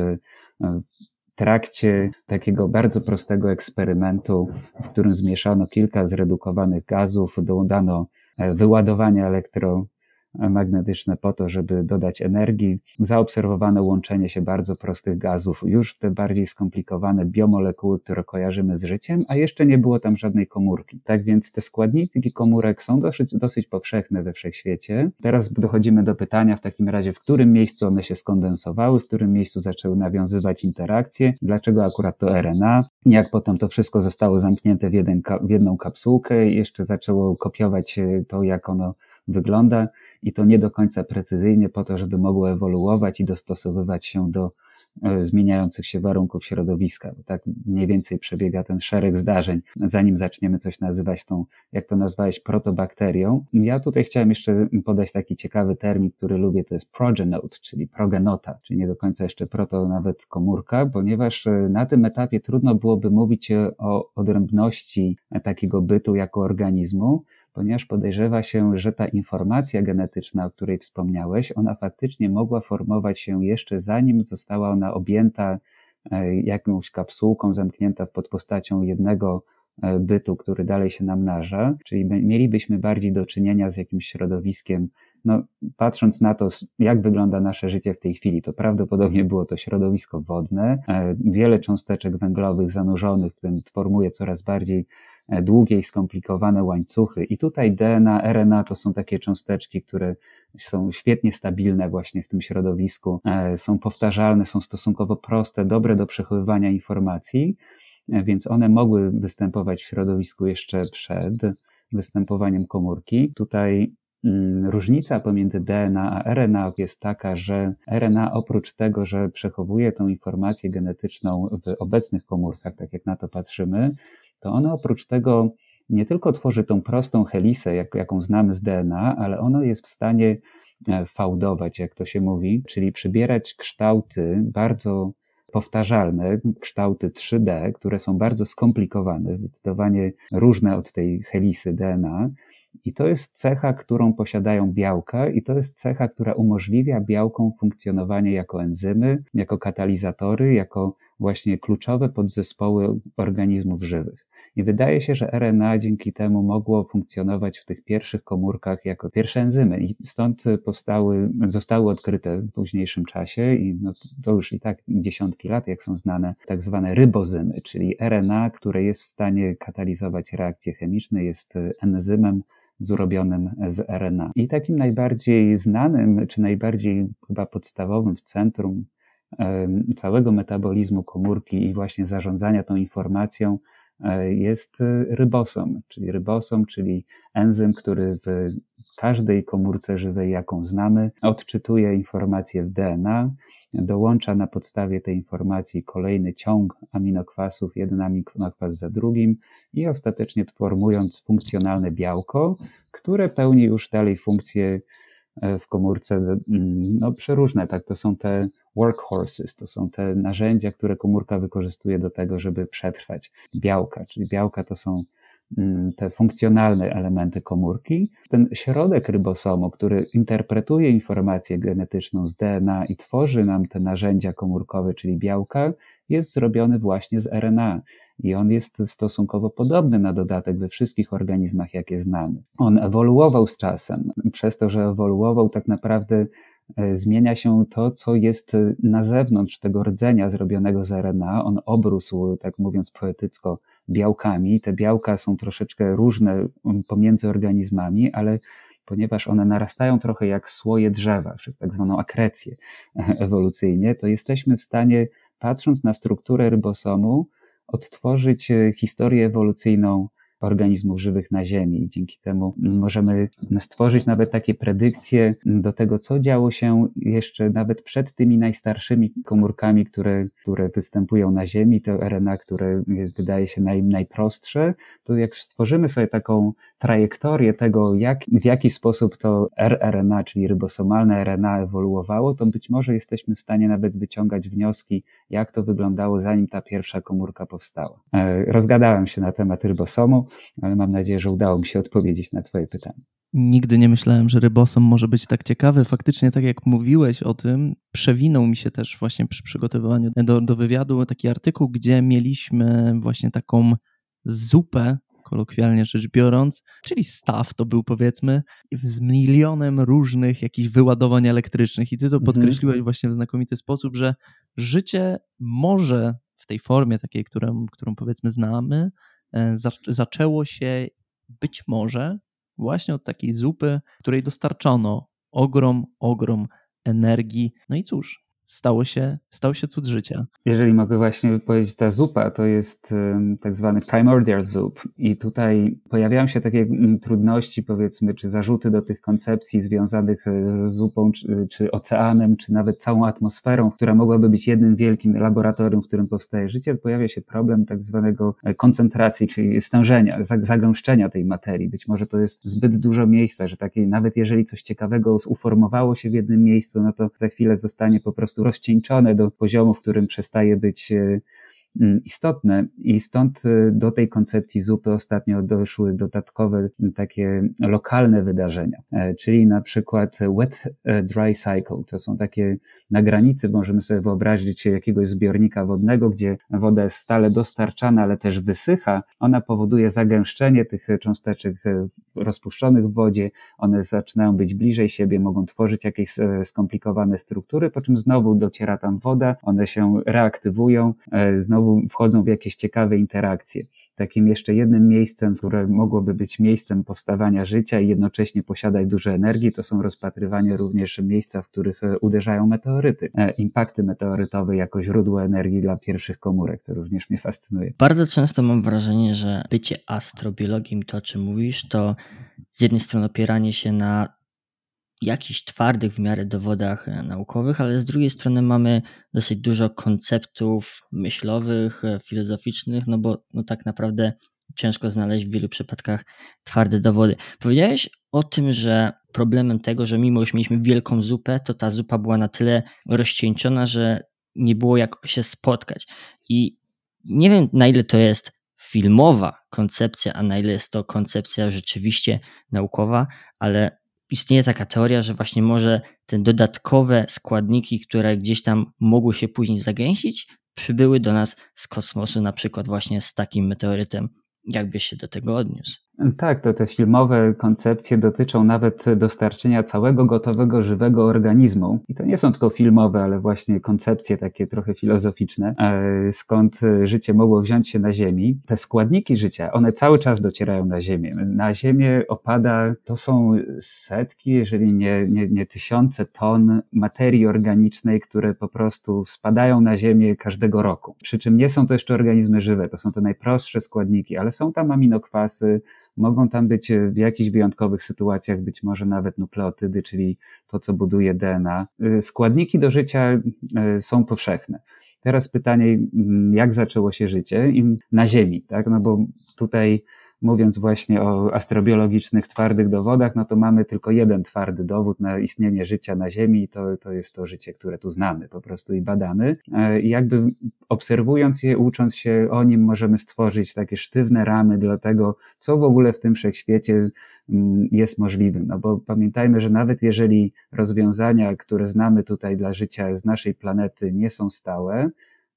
trakcie takiego bardzo prostego eksperymentu, w którym zmieszano kilka zredukowanych gazów, dodano wyładowanie elektro magnetyczne po to, żeby dodać energii. Zaobserwowano łączenie się bardzo prostych gazów już w te bardziej skomplikowane biomolekuły, które kojarzymy z życiem, a jeszcze nie było tam żadnej komórki. Tak więc te składniki komórek są dosyć, dosyć powszechne we wszechświecie. Teraz dochodzimy do pytania w takim razie, w którym miejscu one się skondensowały, w którym miejscu zaczęły nawiązywać interakcje, dlaczego akurat to RNA, jak potem to wszystko zostało zamknięte w, jeden, w jedną kapsułkę i jeszcze zaczęło kopiować to, jak ono wygląda i to nie do końca precyzyjnie po to, żeby mogło ewoluować i dostosowywać się do e, zmieniających się warunków środowiska. Tak mniej więcej przebiega ten szereg zdarzeń, zanim zaczniemy coś nazywać tą, jak to nazwałeś, protobakterią. Ja tutaj chciałem jeszcze podać taki ciekawy termin, który lubię, to jest progenote, czyli progenota, czyli nie do końca jeszcze proto nawet komórka, ponieważ e, na tym etapie trudno byłoby mówić o odrębności takiego bytu jako organizmu, ponieważ podejrzewa się, że ta informacja genetyczna, o której wspomniałeś, ona faktycznie mogła formować się jeszcze zanim została ona objęta e, jakąś kapsułką zamknięta pod postacią jednego e, bytu, który dalej się namnaża, czyli mielibyśmy bardziej do czynienia z jakimś środowiskiem, no, patrząc na to, jak wygląda nasze życie w tej chwili, to prawdopodobnie było to środowisko wodne. E, wiele cząsteczek węglowych zanurzonych w tym formuje coraz bardziej długie i skomplikowane łańcuchy. I tutaj DNA, RNA to są takie cząsteczki, które są świetnie stabilne właśnie w tym środowisku, e, są powtarzalne, są stosunkowo proste, dobre do przechowywania informacji, e, więc one mogły występować w środowisku jeszcze przed występowaniem komórki. Tutaj mm, Różnica pomiędzy DNA a RNA jest taka, że RNA oprócz tego, że przechowuje tą informację genetyczną w obecnych komórkach, tak jak na to patrzymy, to ono oprócz tego nie tylko tworzy tą prostą helisę, jak, jaką znamy z DNA, ale ono jest w stanie e, fałdować, jak to się mówi, czyli przybierać kształty bardzo powtarzalne, kształty 3D, które są bardzo skomplikowane, zdecydowanie różne od tej helisy DNA. I to jest cecha, którą posiadają białka, i to jest cecha, która umożliwia białkom funkcjonowanie jako enzymy, jako katalizatory, jako właśnie kluczowe podzespoły organizmów żywych. I wydaje się, że RNA dzięki temu mogło funkcjonować w tych pierwszych komórkach jako pierwsze enzymy i stąd powstały, zostały odkryte w późniejszym czasie i no, to już i tak dziesiątki lat, jak są znane, tak zwane rybozymy, czyli RNA, które jest w stanie katalizować reakcje chemiczne, jest enzymem, zrobionym z RNA. I takim najbardziej znanym, czy najbardziej chyba podstawowym w centrum całego metabolizmu komórki i właśnie zarządzania tą informacją jest rybosom, czyli rybosom, czyli enzym, który w każdej komórce żywej, jaką znamy, odczytuje informacje w DNA, dołącza na podstawie tej informacji kolejny ciąg aminokwasów, jeden aminokwas za drugim i ostatecznie formując funkcjonalne białko, które pełni już dalej funkcję w komórce no, przeróżne, tak, to są te workhorses, to są te narzędzia, które komórka wykorzystuje do tego, żeby przetrwać. Białka, czyli białka to są te funkcjonalne elementy komórki. Ten środek rybosomu, który interpretuje informację genetyczną z DNA i tworzy nam te narzędzia komórkowe, czyli białka, jest zrobiony właśnie z RNA i on jest stosunkowo podobny na dodatek we wszystkich organizmach, jakie znamy. On ewoluował z czasem. Przez to, że ewoluował, tak naprawdę e, zmienia się to, co jest na zewnątrz tego rdzenia zrobionego z RNA. On obrósł, tak mówiąc poetycko, białkami. Te białka są troszeczkę różne pomiędzy organizmami, ale ponieważ one narastają trochę jak słoje drzewa, przez tak zwaną akrecję ewolucyjnie, to jesteśmy w stanie, patrząc na strukturę rybosomu, odtworzyć e, historię ewolucyjną organizmów żywych na Ziemi. I dzięki temu możemy stworzyć nawet takie predykcje do tego, co działo się jeszcze nawet przed tymi najstarszymi komórkami, które, które występują na Ziemi, to RNA, które wydaje się naj, najprostsze, to jak stworzymy sobie taką trajektorię tego, jak, w jaki sposób to rRNA, czyli rybosomalne RNA ewoluowało, to być może jesteśmy w stanie nawet wyciągać wnioski, jak to wyglądało, zanim ta pierwsza komórka powstała. E, rozgadałem się na temat rybosomu, ale mam nadzieję, że udało mi się odpowiedzieć na Twoje pytanie. Nigdy nie myślałem, że rybosom może być tak ciekawy. Faktycznie, tak jak mówiłeś o tym, przewinął mi się też właśnie przy przygotowywaniu do, do wywiadu taki artykuł, gdzie mieliśmy właśnie taką zupę kolokwialnie rzecz biorąc, czyli staw to był powiedzmy z milionem różnych jakichś wyładowań elektrycznych i ty to mhm. podkreśliłeś właśnie w znakomity sposób, że życie może w tej formie takiej, którą, którą powiedzmy znamy, e, zaczęło się być może właśnie od takiej zupy, której dostarczono ogrom, ogrom energii. No i cóż, stało się, stał się cud życia. Jeżeli mogę właśnie powiedzieć, ta zupa to jest tak zwany primordial soup i tutaj pojawiają się takie mm, trudności, powiedzmy, czy zarzuty do tych koncepcji związanych e, z zupą, czy, czy oceanem, czy nawet całą atmosferą, która mogłaby być jednym wielkim laboratorium, w którym powstaje życie, pojawia się problem tak zwanego e, koncentracji, czyli stężenia, zagęszczenia tej materii. Być może to jest zbyt dużo miejsca, że takie, nawet jeżeli coś ciekawego uformowało się w jednym miejscu, no to za chwilę zostanie po prostu prostu rozcieńczone do poziomu, w którym przestaje być e, istotne i stąd y, do tej koncepcji zupy ostatnio doszły dodatkowe takie lokalne wydarzenia, e, czyli na przykład wet e, dry cycle. To są takie na granicy, możemy sobie wyobrazić jakiegoś zbiornika wodnego, gdzie woda jest stale dostarczana, ale też wysycha. Ona powoduje zagęszczenie tych cząsteczek e, rozpuszczonych w wodzie. One zaczynają być bliżej siebie, mogą tworzyć jakieś skomplikowane struktury, po czym znowu dociera tam woda, one się reaktywują, znowu znowu wchodzą w jakieś ciekawe interakcje. Takim jeszcze jednym miejscem, które mogłoby być miejscem powstawania życia i jednocześnie posiadać dużo energii, to są rozpatrywanie również miejsca, w których e, uderzają meteoryty. E, impakty meteorytowe jako źródło energii dla pierwszych komórek, to również mnie fascynuje. Bardzo często mam wrażenie, że bycie astrobiologiem, to o czym mówisz, to z jednej strony opieranie się na jakichś twardych w miarę dowodach e, naukowych, ale z drugiej strony mamy dosyć dużo konceptów myślowych, e, filozoficznych, no bo no tak naprawdę ciężko znaleźć w wielu przypadkach twarde dowody. Powiedziałeś o tym, że problemem tego, że mimo że mieliśmy wielką zupę, to ta zupa była na tyle rozcieńczona, że nie było jak się spotkać. I nie wiem, na ile to jest filmowa koncepcja, a na ile jest to koncepcja rzeczywiście naukowa, ale istnieje taka teoria, że właśnie może te dodatkowe składniki, które gdzieś tam mogły się później zagęścić, przybyły do nas z kosmosu, na przykład właśnie z takim meteorytem. Jakbyś się do tego odniósł? Tak, to te filmowe koncepcje dotyczą nawet dostarczenia całego gotowego, żywego organizmu. I to nie są tylko filmowe, ale właśnie koncepcje takie trochę filozoficzne, e, skąd życie mogło wziąć się na Ziemi. Te składniki życia, one cały czas docierają na Ziemię. Na Ziemię opada, to są setki, jeżeli nie, nie, nie tysiące ton materii organicznej, które po prostu spadają na Ziemię każdego roku. Przy czym nie są to jeszcze organizmy żywe, to są te najprostsze składniki, ale są tam aminokwasy, Mogą tam być e, w jakichś wyjątkowych sytuacjach być może nawet nukleotydy, czyli to, co buduje DNA. E, składniki do życia e, są powszechne. Teraz pytanie, jak zaczęło się życie na Ziemi, tak? No bo tutaj mówiąc właśnie o astrobiologicznych twardych dowodach, no to mamy tylko jeden twardy dowód na istnienie życia na Ziemi i to, to jest to życie, które tu znamy po prostu i badamy. I jakby obserwując je, ucząc się o nim, możemy stworzyć takie sztywne ramy dla tego, co w ogóle w tym wszechświecie mm, jest możliwym. No bo pamiętajmy, że nawet jeżeli rozwiązania, które znamy tutaj dla życia z naszej planety nie są stałe,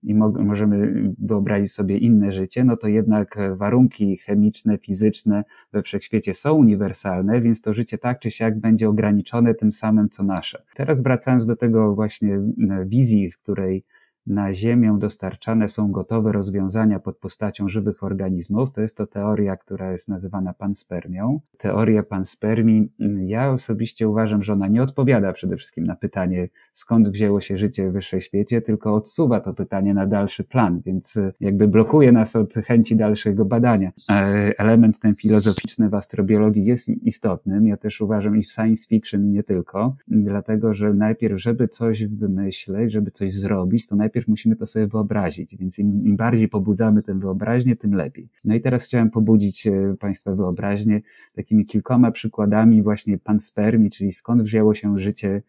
i możemy wyobrazić sobie inne życie, no to jednak warunki chemiczne, fizyczne we wszechświecie są uniwersalne, więc to życie tak czy siak będzie ograniczone tym samym co nasze. Teraz wracając do tego właśnie wizji, w której na Ziemię dostarczane są gotowe rozwiązania pod postacią żywych organizmów. To jest to teoria, która jest nazywana panspermią. Teoria panspermii, mm, ja osobiście uważam, że ona nie odpowiada przede wszystkim na pytanie, skąd wzięło się życie w wyższej świecie, tylko odsuwa to pytanie na dalszy plan, więc y, jakby blokuje nas od chęci dalszego badania. E, element ten filozoficzny w astrobiologii jest istotnym. Ja też uważam i w science fiction i nie tylko, dlatego, że najpierw, żeby coś wymyśleć, żeby coś zrobić, to najpierw najpierw musimy to sobie wyobrazić, więc im, im bardziej pobudzamy tę wyobraźnię, tym lepiej. No i teraz chciałem pobudzić e, Państwa wyobraźnię takimi kilkoma przykładami właśnie panspermii, czyli skąd wzięło się życie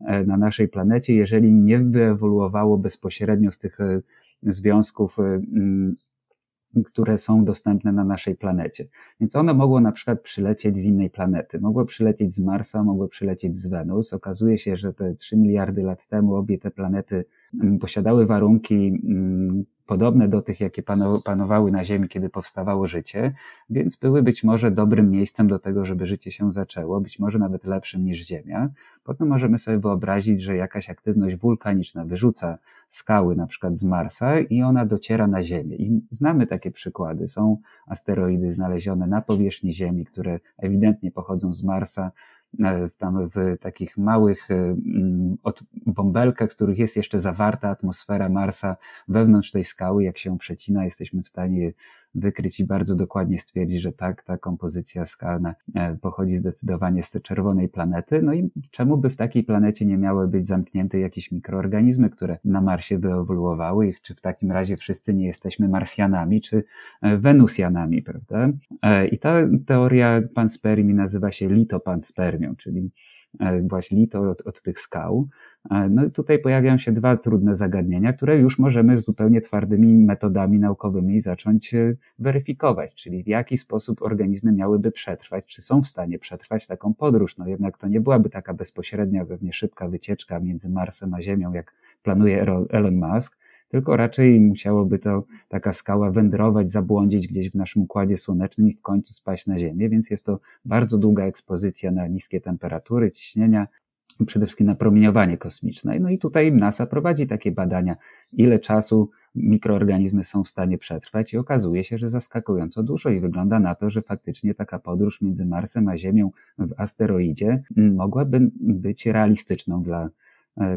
e, na naszej planecie, jeżeli nie wyewoluowało bezpośrednio z tych e, związków które są dostępne na naszej planecie. Więc ono mogło na przykład przylecieć z innej planety, mogło przylecieć z Marsa, mogło przylecieć z Wenus. Okazuje się, że te 3 miliardy lat temu obie te planety mm, posiadały warunki mm, podobne do tych, jakie panowały na Ziemi, kiedy powstawało życie, więc były być może dobrym miejscem do tego, żeby życie się zaczęło, być może nawet lepszym niż Ziemia. Potem możemy sobie wyobrazić, że jakaś aktywność wulkaniczna wyrzuca skały na przykład z Marsa i ona dociera na Ziemię. I znamy takie przykłady. Są asteroidy znalezione na powierzchni Ziemi, które ewidentnie pochodzą z Marsa, w, tam w takich małych e, mm, od bąbelkach, z których jest jeszcze zawarta atmosfera Marsa wewnątrz tej skały, jak się przecina, jesteśmy w stanie wykryć i bardzo dokładnie stwierdzić, że tak, ta kompozycja skalna e, pochodzi zdecydowanie z czerwonej planety. No i czemu by w takiej planecie nie miały być zamknięte jakieś mikroorganizmy, które na Marsie wyewoluowały i czy w takim razie wszyscy nie jesteśmy Marsjanami czy e, Wenusjanami, prawda? E, I ta teoria panspermii nazywa się litopanspermią, czyli właśnie lito od, od tych skał. No i tutaj pojawiają się dwa trudne zagadnienia, które już możemy zupełnie twardymi metodami naukowymi zacząć e, weryfikować, czyli w jaki sposób organizmy miałyby przetrwać, czy są w stanie przetrwać taką podróż. No jednak to nie byłaby taka bezpośrednia, pewnie szybka wycieczka między Marsem a Ziemią, jak planuje Elon Musk, tylko raczej musiałoby to taka skała wędrować, zabłądzić gdzieś w naszym układzie słonecznym i w końcu spaść na Ziemię, więc jest to bardzo długa ekspozycja na niskie temperatury, ciśnienia, przede wszystkim na promieniowanie kosmiczne. No i tutaj NASA prowadzi takie badania, ile czasu mikroorganizmy są w stanie przetrwać i okazuje się, że zaskakująco dużo i wygląda na to, że faktycznie taka podróż między Marsem a Ziemią w asteroidzie mogłaby być realistyczną dla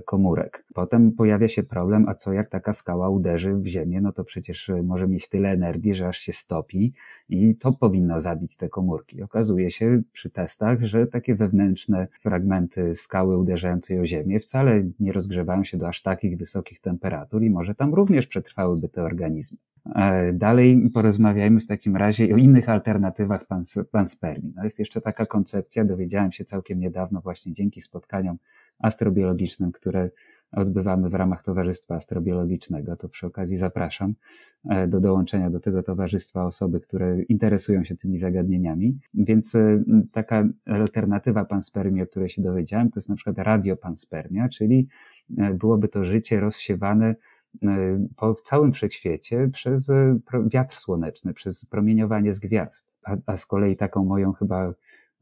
komórek. Potem pojawia się problem, a co jak taka skała uderzy w ziemię, no to przecież e, może mieć tyle energii, że aż się stopi i to powinno zabić te komórki. Okazuje się przy testach, że takie wewnętrzne fragmenty skały uderzającej o ziemię wcale nie rozgrzewają się do aż takich wysokich temperatur i może tam również przetrwałyby te organizmy. E, dalej porozmawiajmy w takim razie o innych alternatywach pans panspermii. No jest jeszcze taka koncepcja, dowiedziałem się całkiem niedawno właśnie dzięki spotkaniom astrobiologicznym, które odbywamy w ramach Towarzystwa Astrobiologicznego. To przy okazji zapraszam e, do dołączenia do tego towarzystwa osoby, które interesują się tymi zagadnieniami. Więc e, taka alternatywa panspermii, o której się dowiedziałem, to jest na przykład radiopanspermia, czyli e, byłoby to życie rozsiewane po w całym wszechświecie przez wiatr słoneczny, przez promieniowanie z gwiazd. A, a z kolei taką moją chyba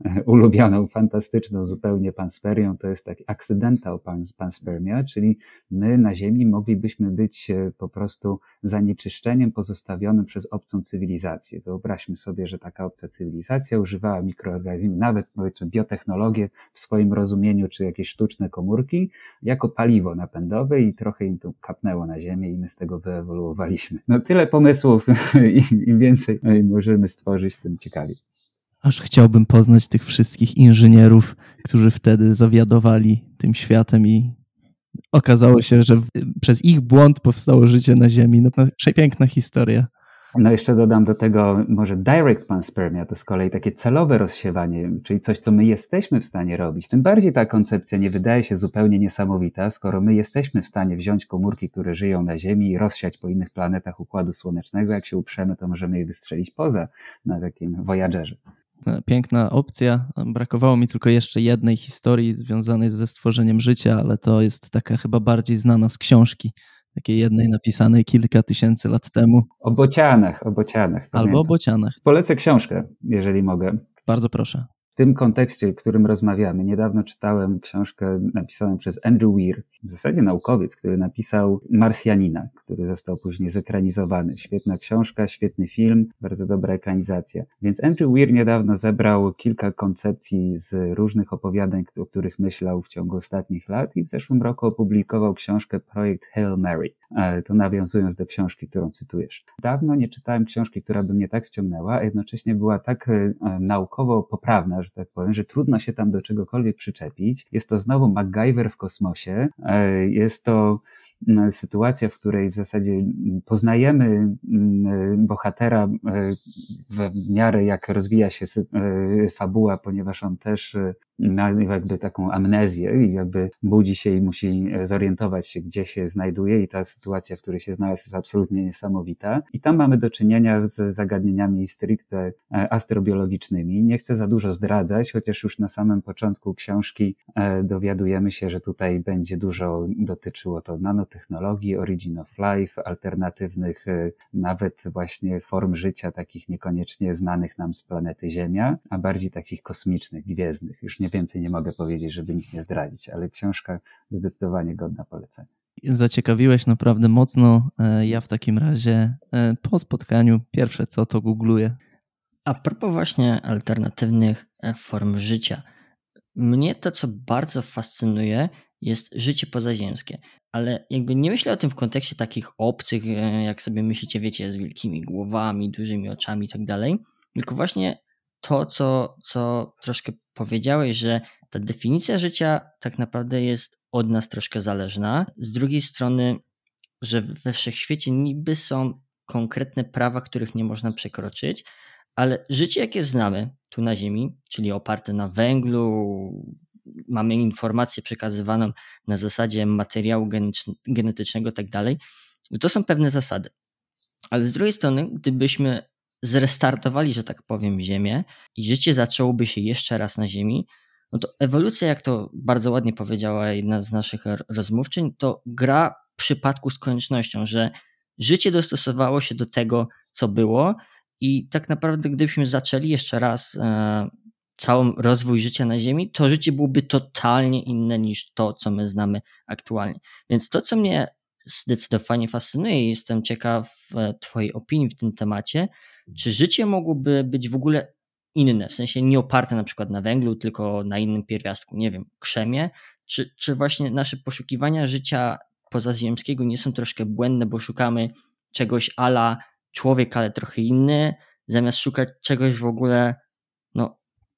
[LAUGHS] ulubioną, fantastyczną zupełnie panspermią, to jest taki accidental panspermia, czyli my na Ziemi moglibyśmy być e, po prostu zanieczyszczeniem pozostawionym przez obcą cywilizację. Wyobraźmy sobie, że taka obca cywilizacja używała mikroorganizmów, nawet powiedzmy biotechnologię w swoim rozumieniu, czy jakieś sztuczne komórki, jako paliwo napędowe i trochę im to kapnęło na Ziemię i my z tego wyewoluowaliśmy. No tyle pomysłów, [LAUGHS] im więcej możemy stworzyć, tym ciekawiej. Aż chciałbym poznać tych wszystkich inżynierów, którzy wtedy zawiadowali tym światem i okazało się, że przez ich błąd powstało życie na Ziemi. No, przepiękna historia. No jeszcze dodam do tego może direct panspermia, to z kolei takie celowe rozsiewanie, czyli coś, co my jesteśmy w stanie robić. Tym bardziej ta koncepcja nie wydaje się zupełnie niesamowita, skoro my jesteśmy w stanie wziąć komórki, które żyją na Ziemi i rozsiać po innych planetach Układu Słonecznego. Jak się uprzemy, to możemy je wystrzelić poza na takim Voyagerze piękna opcja. Brakowało mi tylko jeszcze jednej historii związanej ze stworzeniem życia, ale to jest taka chyba bardziej znana z książki. Takiej jednej napisanej kilka tysięcy lat temu. O bocianach, o bocianach. Albo o bocianach. Polecę książkę, jeżeli mogę. Bardzo proszę w tym kontekście, w którym rozmawiamy, niedawno czytałem książkę napisaną przez Andrew Weir, w zasadzie naukowiec, który napisał Marsjanina, który został później zekranizowany. Świetna książka, świetny film, bardzo dobra ekranizacja. Więc Andrew Weir niedawno zebrał kilka koncepcji z różnych opowiadań, o których myślał w ciągu ostatnich lat i w zeszłym roku opublikował książkę Projekt Hail Mary. To nawiązując do książki, którą cytujesz. Dawno nie czytałem książki, która by mnie tak wciągnęła, a jednocześnie była tak e, naukowo poprawna, że tak powiem, że trudno się tam do czegokolwiek przyczepić. Jest to znowu MacGyver w kosmosie. E, jest to sytuacja, w której w zasadzie poznajemy bohatera w miarę jak rozwija się fabuła, ponieważ on też ma jakby taką amnezję i jakby budzi się i musi zorientować się, gdzie się znajduje i ta sytuacja, w której się znalazł jest absolutnie niesamowita. I tam mamy do czynienia z zagadnieniami stricte e, astrobiologicznymi. Nie chcę za dużo zdradzać, chociaż już na samym początku książki e, dowiadujemy się, że tutaj będzie dużo dotyczyło to nanotechnologii, origin of life, alternatywnych e, nawet właśnie form życia, takich niekoniecznie znanych nam z planety Ziemia, a bardziej takich kosmicznych, gwiezdnych. Już nie więcej nie mogę powiedzieć, żeby nic nie zdradzić, ale książka zdecydowanie godna polecenia. Zaciekawiłeś naprawdę mocno. E, ja w takim razie e, po spotkaniu pierwsze co to googluję. A propos właśnie alternatywnych e, form życia. Mnie to, co bardzo fascynuje, jest życie pozaziemskie. Ale jakby nie myślę o tym w kontekście takich obcych, jak sobie myślicie, wiecie, z wielkimi głowami, dużymi oczami i tak dalej. Tylko właśnie to, co, co troszkę powiedziałeś, że ta definicja życia tak naprawdę jest od nas troszkę zależna. Z drugiej strony, że we wszechświecie niby są konkretne prawa, których nie można przekroczyć, ale życie, jakie znamy tu na Ziemi, czyli oparte na węglu, mamy informację przekazywaną na zasadzie materiału genetycznego tak dalej, to są pewne zasady. Ale z drugiej strony, gdybyśmy zrestartowali, że tak powiem, Ziemię i życie zaczęłoby się jeszcze raz na Ziemi, no to ewolucja, jak to bardzo ładnie powiedziała jedna z naszych rozmówczyń, to gra w przypadku z koniecznością, że życie dostosowało się do tego, co było i tak naprawdę gdybyśmy zaczęli jeszcze raz e, cały rozwój życia na Ziemi, to życie byłoby totalnie inne niż to, co my znamy aktualnie. Więc to, co mnie zdecydowanie fascynuje i jestem ciekaw e, Twojej opinii w tym temacie, czy życie mogłoby być w ogóle inne, w sensie nie oparte na przykład na węglu, tylko na innym pierwiastku, nie wiem, krzemie, czy, czy właśnie nasze poszukiwania życia pozaziemskiego nie są troszkę błędne, bo szukamy czegoś ala człowiek, ale trochę inny, zamiast szukać czegoś w ogóle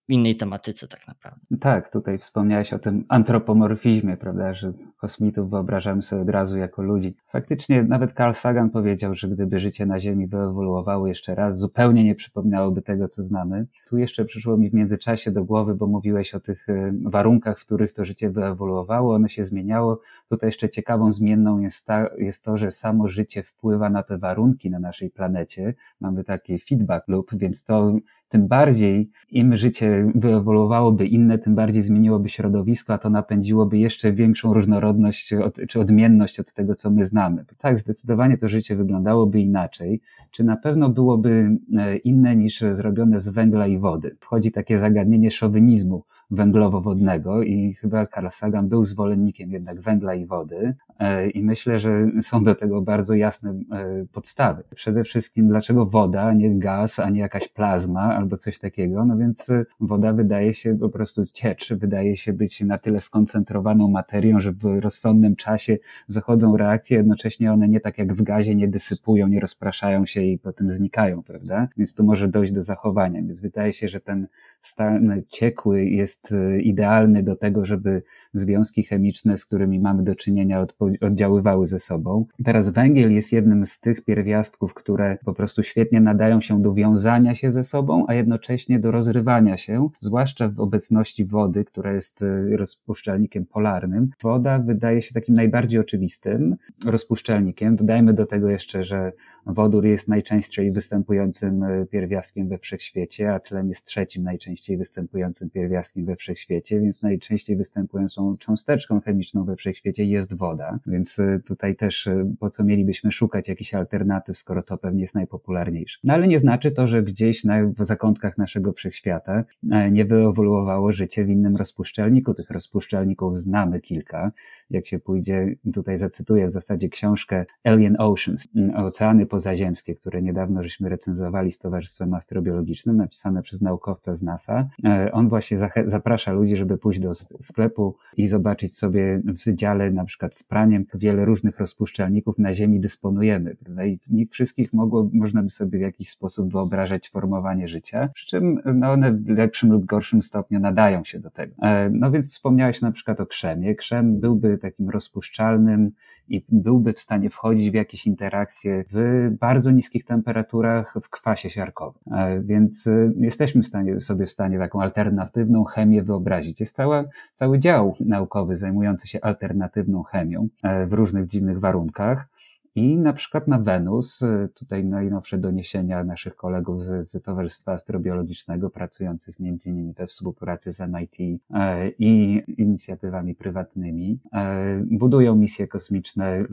innej tematyce tak naprawdę. Tak, tutaj wspomniałeś o tym antropomorfizmie, prawda, że kosmitów wyobrażamy sobie od razu jako ludzi. Faktycznie nawet Carl Sagan powiedział, że gdyby życie na Ziemi wyewoluowało jeszcze raz, zupełnie nie przypominałoby tego, co znamy. Tu jeszcze przyszło mi w międzyczasie do głowy, bo mówiłeś o tych y, warunkach, w których to życie wyewoluowało, ono się zmieniało. Tutaj jeszcze ciekawą zmienną jest, ta, jest to, że samo życie wpływa na te warunki na naszej planecie. Mamy taki feedback loop, więc to tym bardziej im życie wyewoluowałoby inne, tym bardziej zmieniłoby środowisko, a to napędziłoby jeszcze większą różnorodność od, czy odmienność od tego, co my znamy. Tak, zdecydowanie to życie wyglądałoby inaczej. Czy na pewno byłoby e, inne niż zrobione z węgla i wody? Wchodzi takie zagadnienie szowinizmu węglowowodnego i chyba Carl Sagan był zwolennikiem jednak węgla i wody e, i myślę, że są do tego bardzo jasne e, podstawy. Przede wszystkim dlaczego woda, a nie gaz, a nie jakaś plazma albo coś takiego, no więc e, woda wydaje się po prostu ciecz, wydaje się być na tyle skoncentrowaną materią, że w rozsądnym czasie zachodzą reakcje, jednocześnie one nie tak jak w gazie nie dysypują, nie rozpraszają się i potem znikają, prawda? Więc tu może dojść do zachowania, więc wydaje się, że ten stan ciekły jest jest y, idealny do tego, żeby związki chemiczne, z którymi mamy do czynienia, oddziaływały ze sobą. Teraz węgiel jest jednym z tych pierwiastków, które po prostu świetnie nadają się do wiązania się ze sobą, a jednocześnie do rozrywania się, zwłaszcza w obecności wody, która jest y, rozpuszczalnikiem polarnym. Woda wydaje się takim najbardziej oczywistym rozpuszczalnikiem. Dodajmy do tego jeszcze, że Wodór jest najczęściej występującym e, pierwiastkiem we wszechświecie, a tlen jest trzecim najczęściej występującym pierwiastkiem we wszechświecie, więc najczęściej występującą cząsteczką chemiczną we wszechświecie jest woda. Więc e, tutaj też e, po co mielibyśmy szukać jakichś alternatyw, skoro to pewnie jest najpopularniejsze. No ale nie znaczy to, że gdzieś na, w zakątkach naszego wszechświata nie wyewoluowało życie w innym rozpuszczalniku. Tych rozpuszczalników znamy kilka. Jak się pójdzie, tutaj zacytuję w zasadzie książkę Alien Oceans, Oceany pozaziemskie, które niedawno żeśmy recenzowali z Towarzystwem Astrobiologicznym, napisane przez naukowca z NASA. E, on właśnie zaprasza ludzi, żeby pójść do sklepu i zobaczyć sobie w dziale na przykład z praniem wiele różnych rozpuszczalników na Ziemi dysponujemy, prawda? I nich wszystkich mogło, można by sobie w jakiś sposób wyobrażać formowanie życia, przy czym no, one w lepszym lub gorszym stopniu nadają się do tego. E, no więc wspomniałeś na przykład o krzemie. Krzem byłby takim rozpuszczalnym i byłby w stanie wchodzić w jakieś interakcje w bardzo niskich temperaturach w kwasie siarkowym. E, więc e, jesteśmy w stanie, sobie w stanie taką alternatywną chemię wyobrazić. Jest cała, cały dział naukowy zajmujący się alternatywną chemią w różnych dziwnych warunkach. I na przykład na Wenus, y, tutaj najnowsze doniesienia naszych kolegów z, z Towarzystwa Astrobiologicznego, pracujących między innymi we współpracy z MIT e, i inicjatywami prywatnymi, e, budują misje kosmiczne e,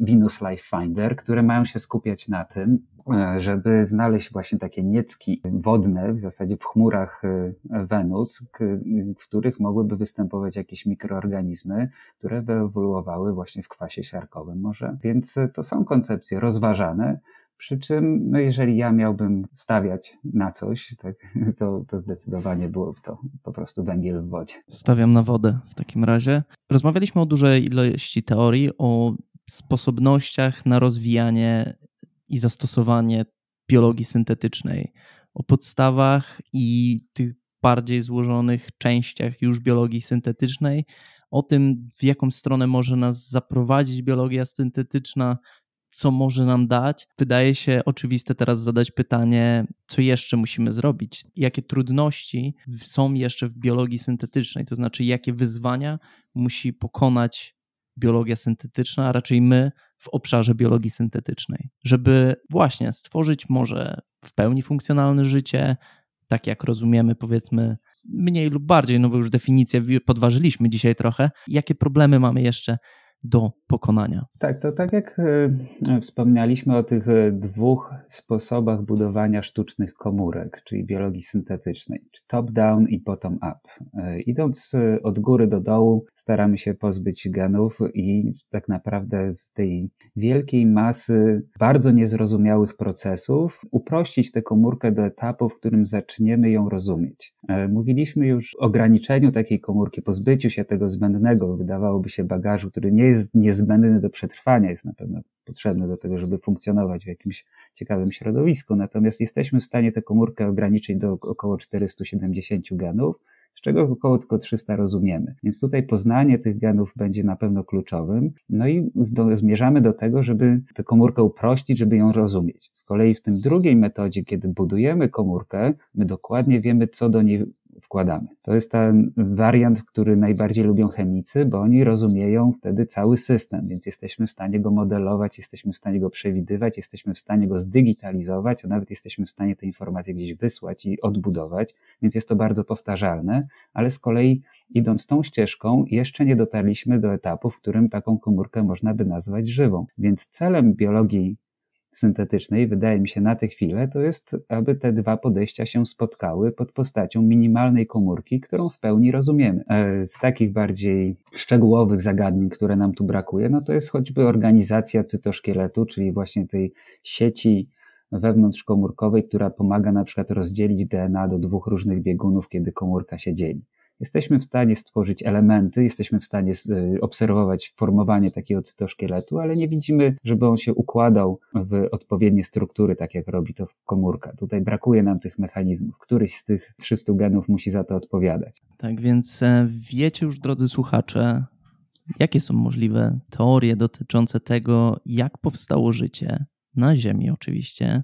Venus Life Finder, które mają się skupiać na tym, żeby znaleźć właśnie takie niecki wodne, w zasadzie w chmurach Wenus, w których mogłyby występować jakieś mikroorganizmy, które wyewoluowały właśnie w kwasie siarkowym może. Więc to są koncepcje rozważane, przy czym, no jeżeli ja miałbym stawiać na coś, tak, [LAUGHS] to, to zdecydowanie byłoby to po prostu węgiel w wodzie. Stawiam na wodę w takim razie. Rozmawialiśmy o dużej ilości teorii, o sposobnościach na rozwijanie i zastosowanie biologii syntetycznej, o podstawach i tych bardziej złożonych częściach już biologii syntetycznej, o tym, w jaką stronę może nas zaprowadzić biologia syntetyczna, co może nam dać. Wydaje się oczywiste teraz zadać pytanie, co jeszcze musimy zrobić, jakie trudności są jeszcze w biologii syntetycznej, to znaczy jakie wyzwania musi pokonać biologia syntetyczna, a raczej my w obszarze biologii syntetycznej, żeby właśnie stworzyć może w pełni funkcjonalne życie, tak jak rozumiemy, powiedzmy, mniej lub bardziej, no bo już definicję podważyliśmy dzisiaj trochę. Jakie problemy mamy jeszcze do pokonania. Tak, to tak jak e, wspomnieliśmy o tych e, dwóch sposobach budowania sztucznych komórek, czyli biologii syntetycznej, top-down i bottom-up. E, idąc od góry do dołu, staramy się pozbyć genów i tak naprawdę z tej wielkiej masy bardzo niezrozumiałych procesów uprościć tę komórkę do etapu, w którym zaczniemy ją rozumieć. Mówiliśmy już o ograniczeniu takiej komórki, pozbyciu się tego zbędnego, wydawałoby się bagażu, który nie jest niezbędny do przetrwania, jest na pewno potrzebny do tego, żeby funkcjonować w jakimś ciekawym środowisku. Natomiast jesteśmy w stanie tę komórkę ograniczyć do około 470 genów, z czego około tylko 300 rozumiemy. Więc tutaj poznanie tych genów będzie na pewno kluczowym. No i zmierzamy do tego, żeby tę komórkę uprościć, żeby ją rozumieć. Z kolei w tym drugiej metodzie, kiedy budujemy komórkę, my dokładnie wiemy, co do niej wkładamy. To jest ten wariant, który najbardziej lubią chemicy, bo oni rozumieją wtedy cały system, więc jesteśmy w stanie go modelować, jesteśmy w stanie go przewidywać, jesteśmy w stanie go zdigitalizować, a nawet jesteśmy w stanie te informacje gdzieś wysłać i odbudować, więc jest to bardzo powtarzalne, ale z kolei idąc tą ścieżką, jeszcze nie dotarliśmy do etapu, w którym taką komórkę można by nazwać żywą. Więc celem biologii syntetycznej, wydaje mi się na tę chwilę, to jest, aby te dwa podejścia się spotkały pod postacią minimalnej komórki, którą w pełni rozumiemy. E, z takich bardziej szczegółowych zagadnień, które nam tu brakuje, no to jest choćby organizacja cytoszkieletu, czyli właśnie tej sieci wewnątrzkomórkowej, która pomaga na przykład rozdzielić DNA do dwóch różnych biegunów, kiedy komórka się dzieli jesteśmy w stanie stworzyć elementy, jesteśmy w stanie y, obserwować formowanie takiego cytoszkieletu, ale nie widzimy, żeby on się układał w odpowiednie struktury, tak jak robi to komórka. Tutaj brakuje nam tych mechanizmów. Któryś z tych 300 genów musi za to odpowiadać. Tak więc e, wiecie już, drodzy słuchacze, jakie są możliwe teorie dotyczące tego, jak powstało życie na Ziemi, oczywiście.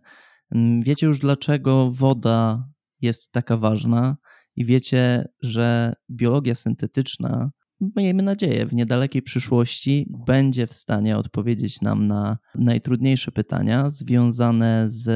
Wiecie już, dlaczego woda jest taka ważna i wiecie, że biologia syntetyczna, miejmy nadzieję, w niedalekiej przyszłości będzie w stanie odpowiedzieć nam na najtrudniejsze pytania związane z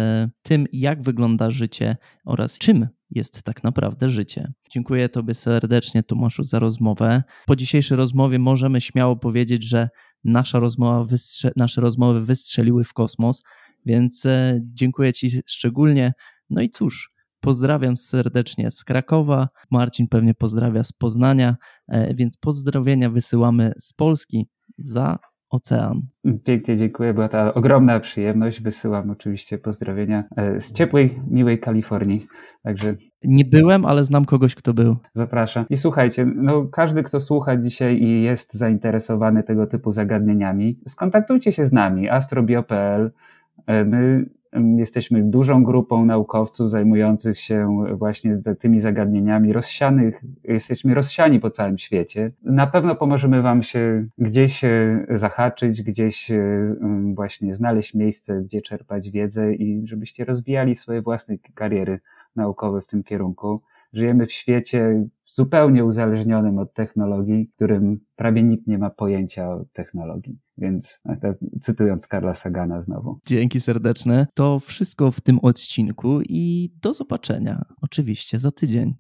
tym, jak wygląda życie oraz czym jest tak naprawdę życie. Dziękuję Tobie serdecznie, Tomaszu, za rozmowę. Po dzisiejszej rozmowie możemy śmiało powiedzieć, że nasza rozmowa wystrze- nasze rozmowy wystrzeliły w kosmos, więc e, dziękuję Ci szczególnie. No i cóż, Pozdrawiam serdecznie z Krakowa. Marcin pewnie pozdrawia z Poznania, e, więc pozdrowienia wysyłamy z Polski za ocean. Pięknie dziękuję, była ta ogromna przyjemność. Wysyłam oczywiście pozdrowienia e, z ciepłej, miłej Kalifornii. Także nie byłem, ale znam kogoś, kto był. Zapraszam. I słuchajcie, no każdy, kto słucha dzisiaj i jest zainteresowany tego typu zagadnieniami, skontaktujcie się z nami, astrobio.pl. E, my Jesteśmy dużą grupą naukowców zajmujących się właśnie tymi zagadnieniami, rozsianych, jesteśmy rozsiani po całym świecie. Na pewno pomożemy Wam się gdzieś e, zahaczyć, gdzieś e, właśnie znaleźć miejsce, gdzie czerpać wiedzę i żebyście rozwijali swoje własne kariery naukowe w tym kierunku. Żyjemy w świecie zupełnie uzależnionym od technologii, którym prawie nikt nie ma pojęcia o technologii. Więc tak, cytując Karla Sagana znowu. Dzięki serdeczne. To wszystko w tym odcinku i do zobaczenia oczywiście za tydzień.